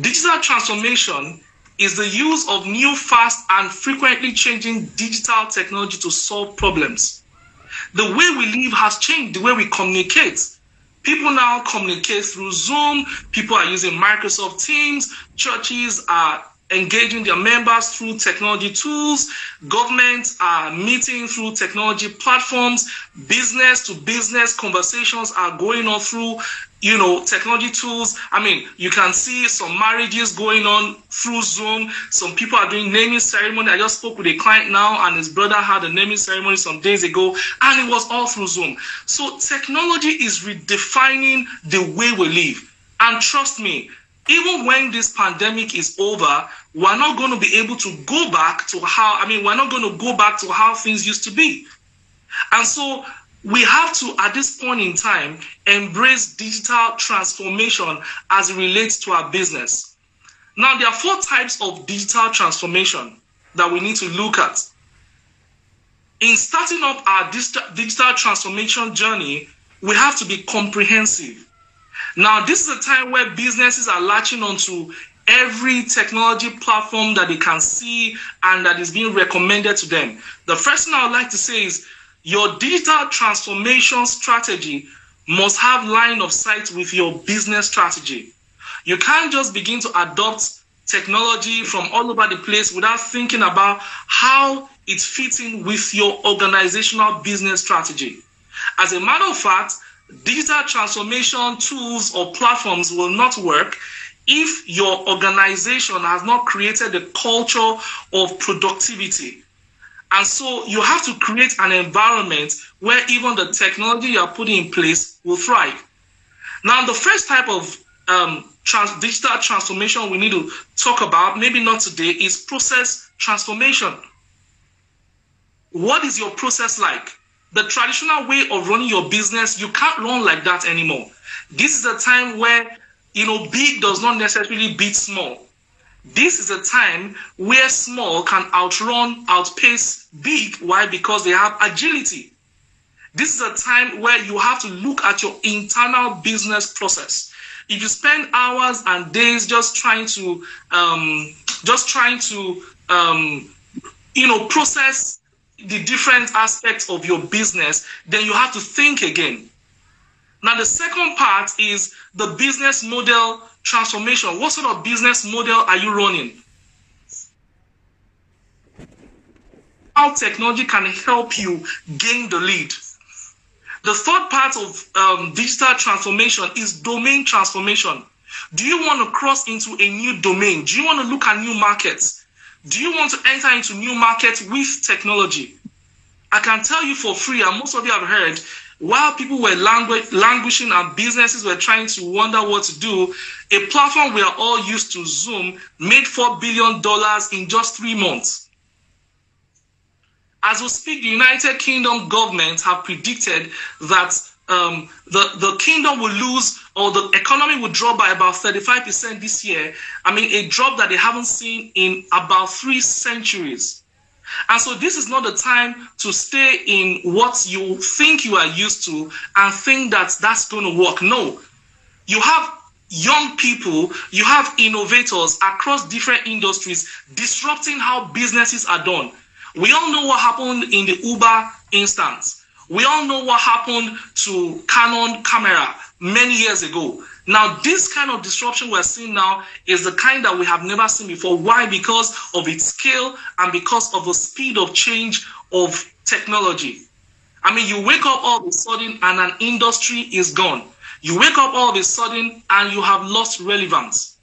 Digital transformation is the use of new, fast, and frequently changing digital technology to solve problems. The way we live has changed, the way we communicate. People now communicate through Zoom, people are using Microsoft Teams, churches are engaging their members through technology tools, governments are meeting through technology platforms, business to business conversations are going on through you know technology tools. I mean you can see some marriages going on through zoom. Some people are doing naming ceremony. I just spoke with a client now and his brother had a naming ceremony some days ago and it was all through zoom. So technology is redefining the way we live. And trust me even when this pandemic is over, we're not going to be able to go back to how, I mean, we're not going to go back to how things used to be. And so we have to, at this point in time, embrace digital transformation as it relates to our business. Now, there are four types of digital transformation that we need to look at. In starting up our digital transformation journey, we have to be comprehensive. Now, this is a time where businesses are latching onto every technology platform that they can see and that is being recommended to them. The first thing I would like to say is your digital transformation strategy must have line of sight with your business strategy. You can't just begin to adopt technology from all over the place without thinking about how it fits in with your organizational business strategy. As a matter of fact, digital transformation tools or platforms will not work if your organization has not created a culture of productivity. And so you have to create an environment where even the technology you are putting in place will thrive. Now, the first type of um, trans- digital transformation we need to talk about, maybe not today, is process transformation. What is your process like? The traditional way of running your business, you can't run like that anymore. This is a time where, you know, big does not necessarily beat small. This is a time where small can outrun, outpace big. Why? Because they have agility. This is a time where you have to look at your internal business process. if you spend hours and days just trying to um, just trying to um, you know process the different aspects of your business, then you have to think again. Now, the second part is the business model transformation. What sort of business model are you running? How technology can help you gain the lead. The third part of um, digital transformation is domain transformation. Do you want to cross into a new domain? Do you want to look at new markets? Do you want to enter into new markets with technology? I can tell you for free, and most of you have heard, while people were langu- languishing and businesses were trying to wonder what to do, a platform we are all used to, Zoom, made $4 billion in just three months. As we speak, the United Kingdom government have predicted that um, the, the kingdom will lose or the economy will drop by about 35% this year. I mean, a drop that they haven't seen in about three centuries. And so, this is not the time to stay in what you think you are used to and think that that's going to work. No, you have young people, you have innovators across different industries disrupting how businesses are done. We all know what happened in the Uber instance. We all know what happened to Canon camera many years ago. Now, this kind of disruption we're seeing now is the kind that we have never seen before. Why? Because of its scale and because of the speed of change of technology. I mean, you wake up all of a sudden and an industry is gone. You wake up all of a sudden and you have lost relevance.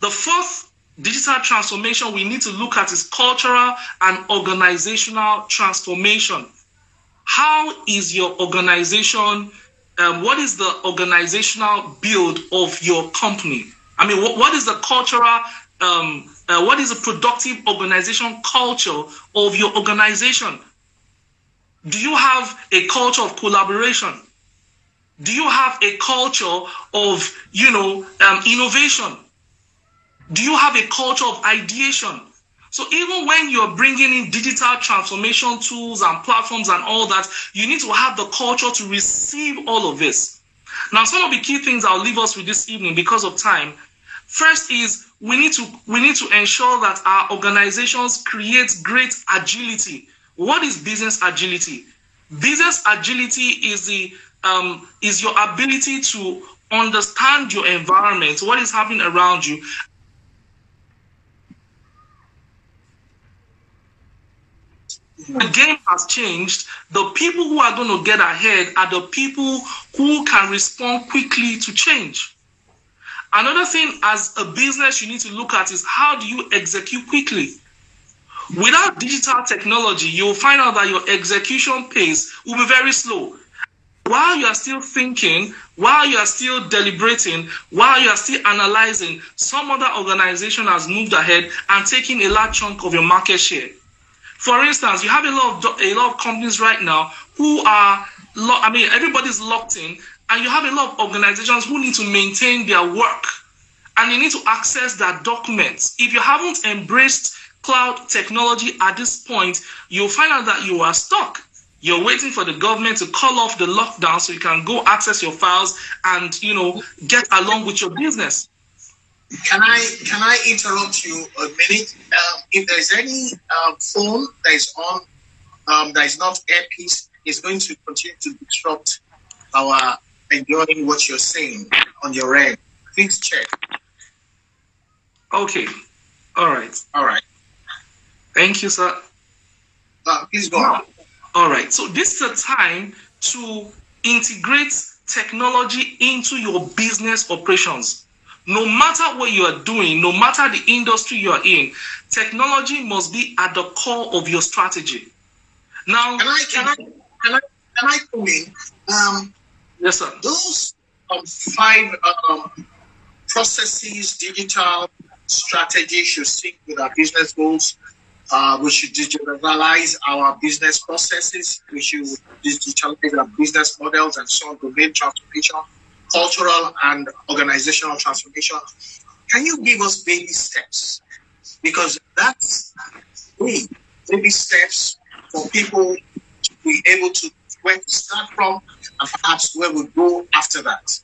The fourth digital transformation we need to look at is cultural and organizational transformation. How is your organization? Um, what is the organizational build of your company? I mean, what, what is the cultural, um, uh, what is the productive organization culture of your organization? Do you have a culture of collaboration? Do you have a culture of, you know, um, innovation? Do you have a culture of ideation? So even when you're bringing in digital transformation tools and platforms and all that, you need to have the culture to receive all of this. Now, some of the key things I'll leave us with this evening because of time. First is we need to we need to ensure that our organizations create great agility. What is business agility? Business agility is the um, is your ability to understand your environment, what is happening around you, the game has changed. The people who are going to get ahead are the people who can respond quickly to change. Another thing as a business you need to look at is how do you execute quickly? Without digital technology, you'll find out that your execution pace will be very slow. While you are still thinking, while you are still deliberating, while you are still analyzing, some other organization has moved ahead and taken a large chunk of your market share. For instance, you have a lot of a lot of companies right now who are, lo- I mean, everybody's locked in, and you have a lot of organizations who need to maintain their work, and you need to access their documents. If you haven't embraced cloud technology at this point, you'll find out that you are stuck. You're waiting for the government to call off the lockdown so you can go access your files and you know get along with your business.
Can I can I interrupt you a minute? Um, if there's any um, phone that is on um, that is not earpiece, is going to continue to disrupt our enjoying what you're saying on your end. Please check.
Okay. All right.
All right.
Thank you, sir.
Uh, please go on.
All right. So this is a time to integrate technology into your business operations. No matter what you are doing, no matter the industry you are in, technology must be at the core of your strategy. Now,
Can I can I can I, can I come in? Um,
yes, sir.
those um, five um, processes, digital strategies should sync with our business goals. Uh, we should digitalize our business processes. We should digitalize our business models and so on, domain transformation, cultural and organizational transformation. Can you give us baby steps? Because that's we baby steps for people to be able to where to start from and perhaps where we go after that.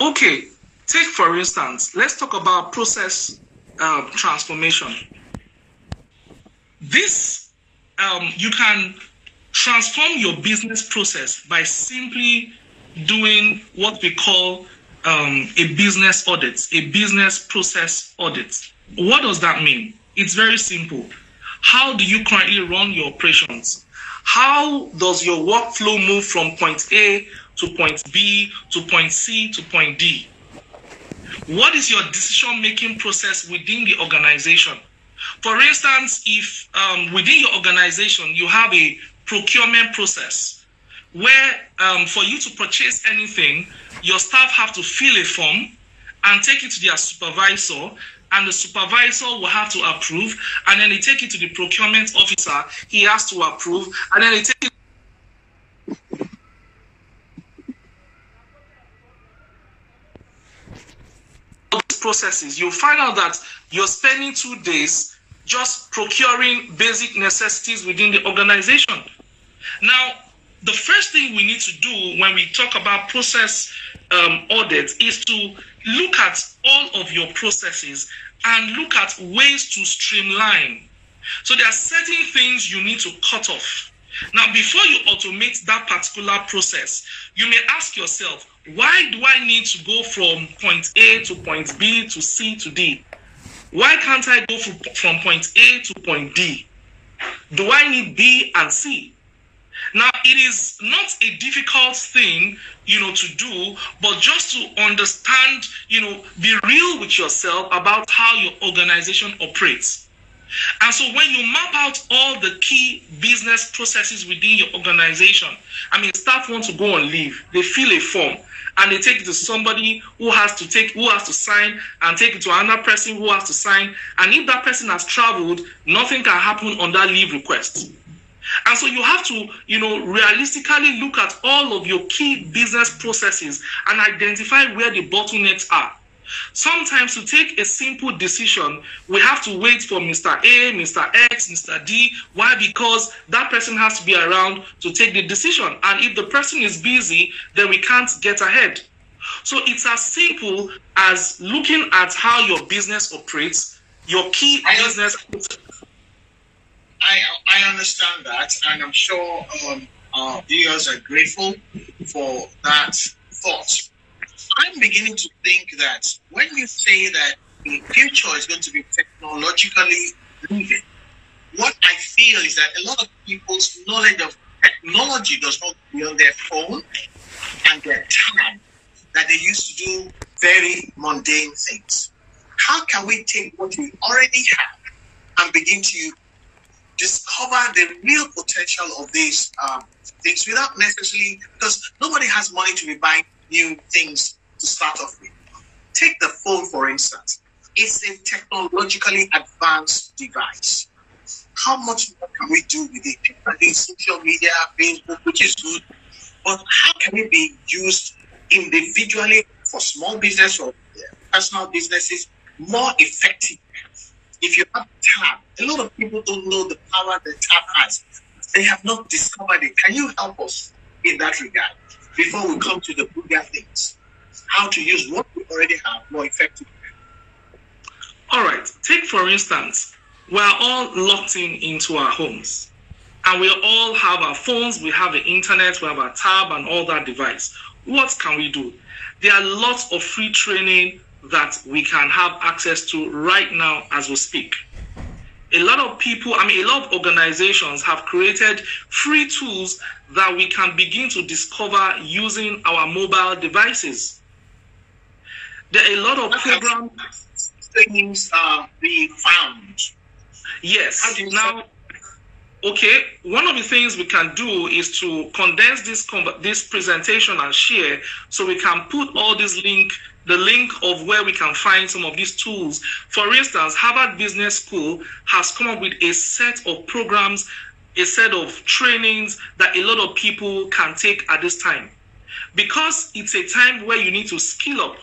Okay, take for instance, let's talk about process um, transformation. This, um, you can transform your business process by simply doing what we call um, a business audit, a business process audit. What does that mean? It's very simple. How do you currently run your operations? How does your workflow move from point A to point B to point C to point D? What is your decision making process within the organization? For instance, if um, within your organization you have a procurement process where um, for you to purchase anything, your staff have to fill a form and take it to their supervisor and the supervisor will have to approve, and then they take it to the procurement officer. He has to approve, and then they take it. processes you find out that you're spending two days just procuring basic necessities within the organization now the first thing we need to do when we talk about process um, is to look at all of your processes and look at ways to streamline. So there are certain things you need to cut off. Now, before you automate that particular process, you may ask yourself, why do I need to go from point A to point B to C to D? Why can't I go from point A to point D? Do I need B and C? Now, it is not a difficult thing, you know, to do, but just to understand, you know, be real with yourself about how your organization operates. And so when you map out all the key business processes within your organization, I mean, staff want to go on leave, they fill a form and they take it to somebody who has to take, who has to sign and take it to another person who has to sign. And if that person has traveled, nothing can happen on that leave request. And so you have to, you know, realistically look at all of your key business processes and identify where the bottlenecks are. Sometimes to take a simple decision, we have to wait for Mr. A, Mr. X, Mr. D. Why? Because that person has to be around to take the decision. And if the person is busy, then we can't get ahead. So it's as simple as looking at how your business operates, your key business
I I understand that, and I'm sure um, our viewers are grateful for that thought. I'm beginning to think that when you say that the future is going to be technologically driven, what I feel is that a lot of people's knowledge of technology does not be on their phone and their time that they used to do very mundane things. How can we take what we already have and begin to discover the real potential of these um, things without necessarily, because nobody has money to be buying new things to start off with. Take the phone, for instance. It's a technologically advanced device. How much more can we do with it? I think social media, Facebook, which is good, but how can it be used individually for small business or personal businesses more effectively? If you have tab, a lot of people don't know the power the tab has. They have not discovered it. Can you help us in that regard before we come to the bigger things? How to use what we already have more effectively.
All right. Take for instance, we are all locked in into our homes, and we all have our phones. We have the internet. We have our tab and all that device. What can we do? There are lots of free training that we can have access to right now as we speak. A lot of people, I mean, a lot of organizations have created free tools that we can begin to discover using our mobile devices. There are a lot of programs.
Things are being found.
Yes. Now, okay, one of the things we can do is to condense this this presentation and share, so we can put all these link the link of where we can find some of these tools. For instance, Harvard Business School has come up with a set of programs, a set of trainings that a lot of people can take at this time. Because it's a time where you need to skill up,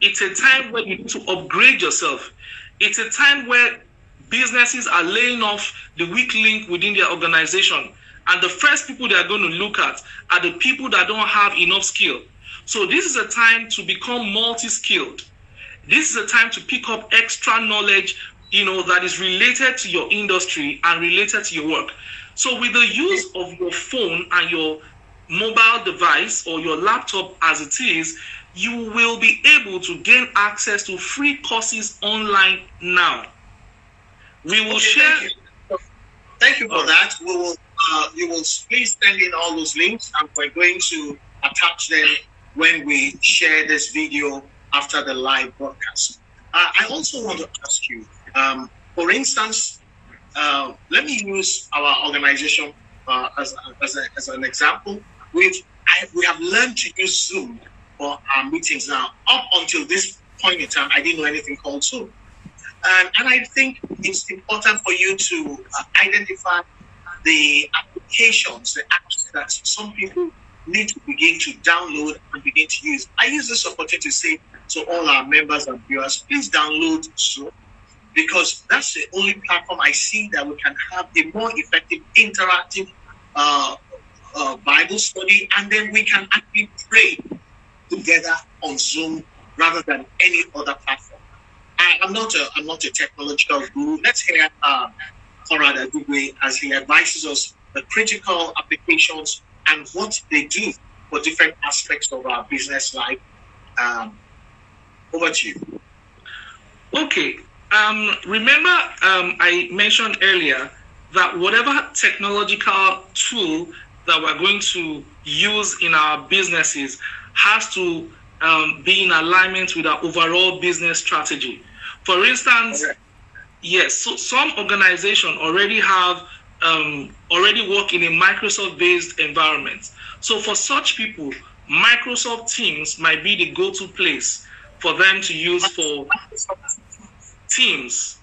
it's a time where you need to upgrade yourself, it's a time where businesses are laying off the weak link within their organization. And the first people they are going to look at are the people that don't have enough skill So this is a time to become multi-skilled. This is a time to pick up extra knowledge, you know, that is related to your industry and related to your work. So with the use of your phone and your mobile device or your laptop as it is, you will be able to gain access to free courses online now. We will
Okay,
share.
Thank you, thank you for that. We will. Uh, you will please send in all those links, and we're going to attach them when we share this video after the live broadcast. Uh, I also want to ask you, um, for instance, uh, let me use our organization uh, as, as, a, as an example. We've I, we have learned to use Zoom for our meetings now. Up until this point in time, I didn't know anything called Zoom. And, and I think it's important for you to uh, identify the applications, the apps that some people need to begin to download and begin to use. I use this opportunity to say to all our members and viewers, please download Zoom because that's the only platform I see that we can have a more effective interactive uh, uh, Bible study, and then we can actually pray together on Zoom rather than any other platform. I, I'm not a I'm not a technological guru. Let's hear uh, Conrad Adigwe as he advises us the critical applications and what they do for different aspects of our business life. Um, over to you.
Okay. Um, remember, um, I mentioned earlier that whatever technological tool that we're going to use in our businesses has to um, be in alignment with our overall business strategy. For instance,
Okay.
yes, so some organization already have um, already work in a Microsoft-based environment. So for such people, Microsoft Teams might be the go-to place for them to use for Teams.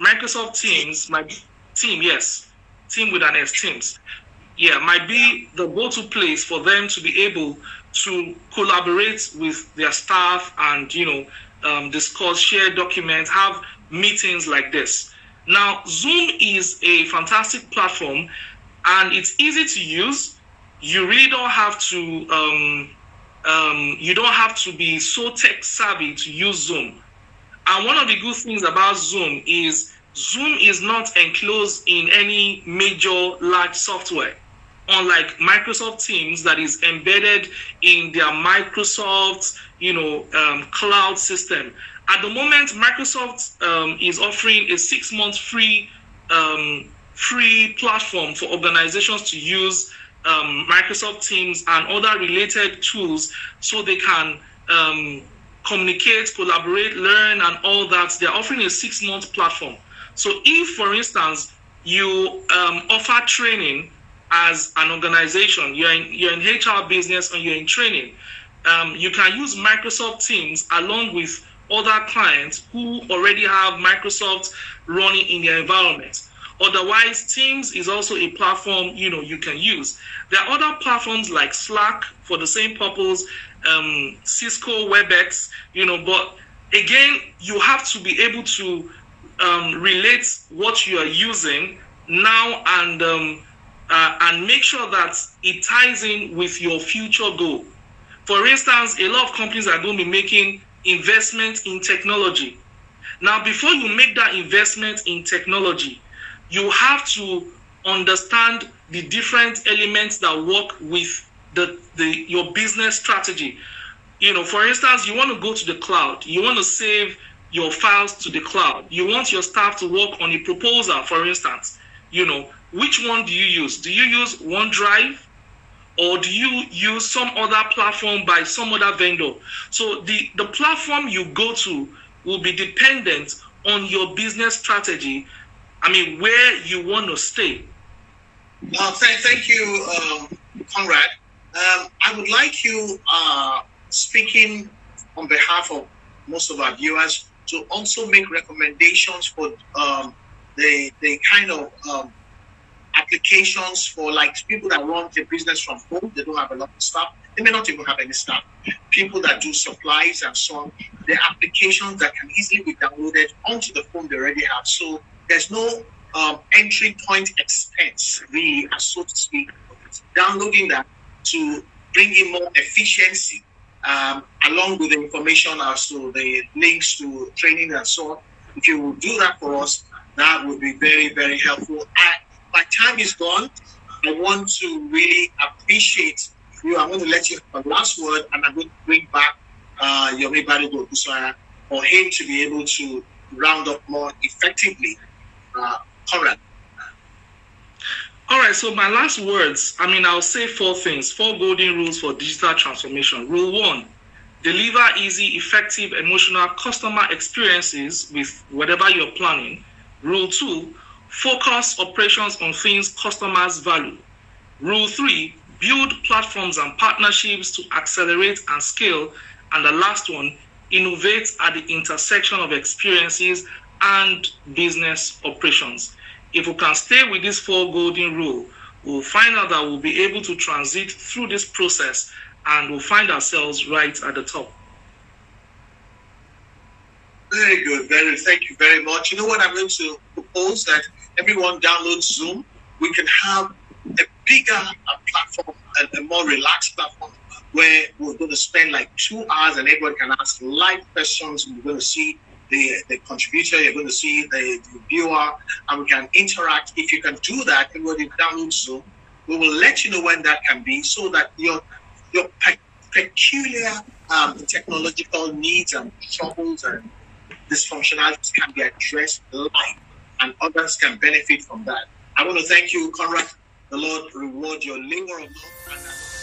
Microsoft Teams, my team, yes, team with an S, Teams. Yeah, might be the go-to place for them to be able to collaborate with their staff and you know um, discuss, share documents, have meetings like this. Now, Zoom is a fantastic platform, and it's easy to use. You really don't have to. Um, um, you don't have to be so tech savvy to use Zoom. And one of the good things about Zoom is Zoom is not enclosed in any major large software, unlike Microsoft Teams that is embedded in their Microsoft, you know, um, cloud system. At the moment, Microsoft um, is offering a six-month free um, free platform for organizations to use um, Microsoft Teams and other related tools so they can um, communicate, collaborate, learn, and all that. They're offering a six month platform. So, if, for instance, you um, offer training as an organization, you're in, you're in HR business and you're in training, um, you can use Microsoft Teams along with other clients who already have Microsoft running in their environment. Otherwise, Teams is also a platform you know you can use. There are other platforms like Slack for the same purpose, um, Cisco WebEx, you know. But again, you have to be able to um, relate what you are using now and um, uh, and make sure that it ties in with your future goal. For instance, a lot of companies are going to be making investment in technology. Now, before you make that investment in technology, you have to understand the different elements that work with the, the your business strategy. You know, for instance, you want to go to the cloud, you want to save your files to the cloud, you want your staff to work on a proposal, for instance. You know, which one do you use? Do you use OneDrive? Or do you use some other platform by some other vendor? So the the platform you go to will be dependent on your business strategy. I mean where you want to stay.
Well, thank, thank you, um, Conrad. Um, I would like you, uh, speaking on behalf of most of our viewers, to also make recommendations for um, the the kind of um, applications for like people that run their business from home. They don't have a lot of staff. They may not even have any staff. People that do supplies and so on. The applications that can easily be downloaded onto the phone they already have. So there's no um, entry point expense, really, so to speak. Downloading that to bring in more efficiency um, along with the information as to the links to training and so on. If you will do that for us, that would be very, very helpful. I, my time is gone. I want to really appreciate you. I'm going to let you have a last word, and I'm going to bring back uh, Yomi Badejo for him to be able to round up more effectively. Uh, Conrad.
All right, so my last words, I mean, I'll say four things, four golden rules for digital transformation. Rule one, deliver easy, effective, emotional customer experiences with whatever you're planning. Rule two, focus operations on things customers value. Rule three, build platforms and partnerships to accelerate and scale. And the last one, innovate at the intersection of experiences and business operations if we can stay with this four golden rule, we'll find out that we'll be able to transit through this process and we'll find ourselves right at the top.
Very good, very thank you very much. You know what I'm going to propose that everyone download Zoom. We can have a bigger uh, platform and a more relaxed platform where we're going to spend like two hours and everyone can ask live questions. We're going to see the, the contributor, you're going to see the, the viewer, and we can interact. If you can do that, you download Zoom, we will let you know when that can be so that your your pe- peculiar um, technological needs and troubles and dysfunctionalities can be addressed live and others can benefit from that. I want to thank you, Conrad. The Lord reward your labor of love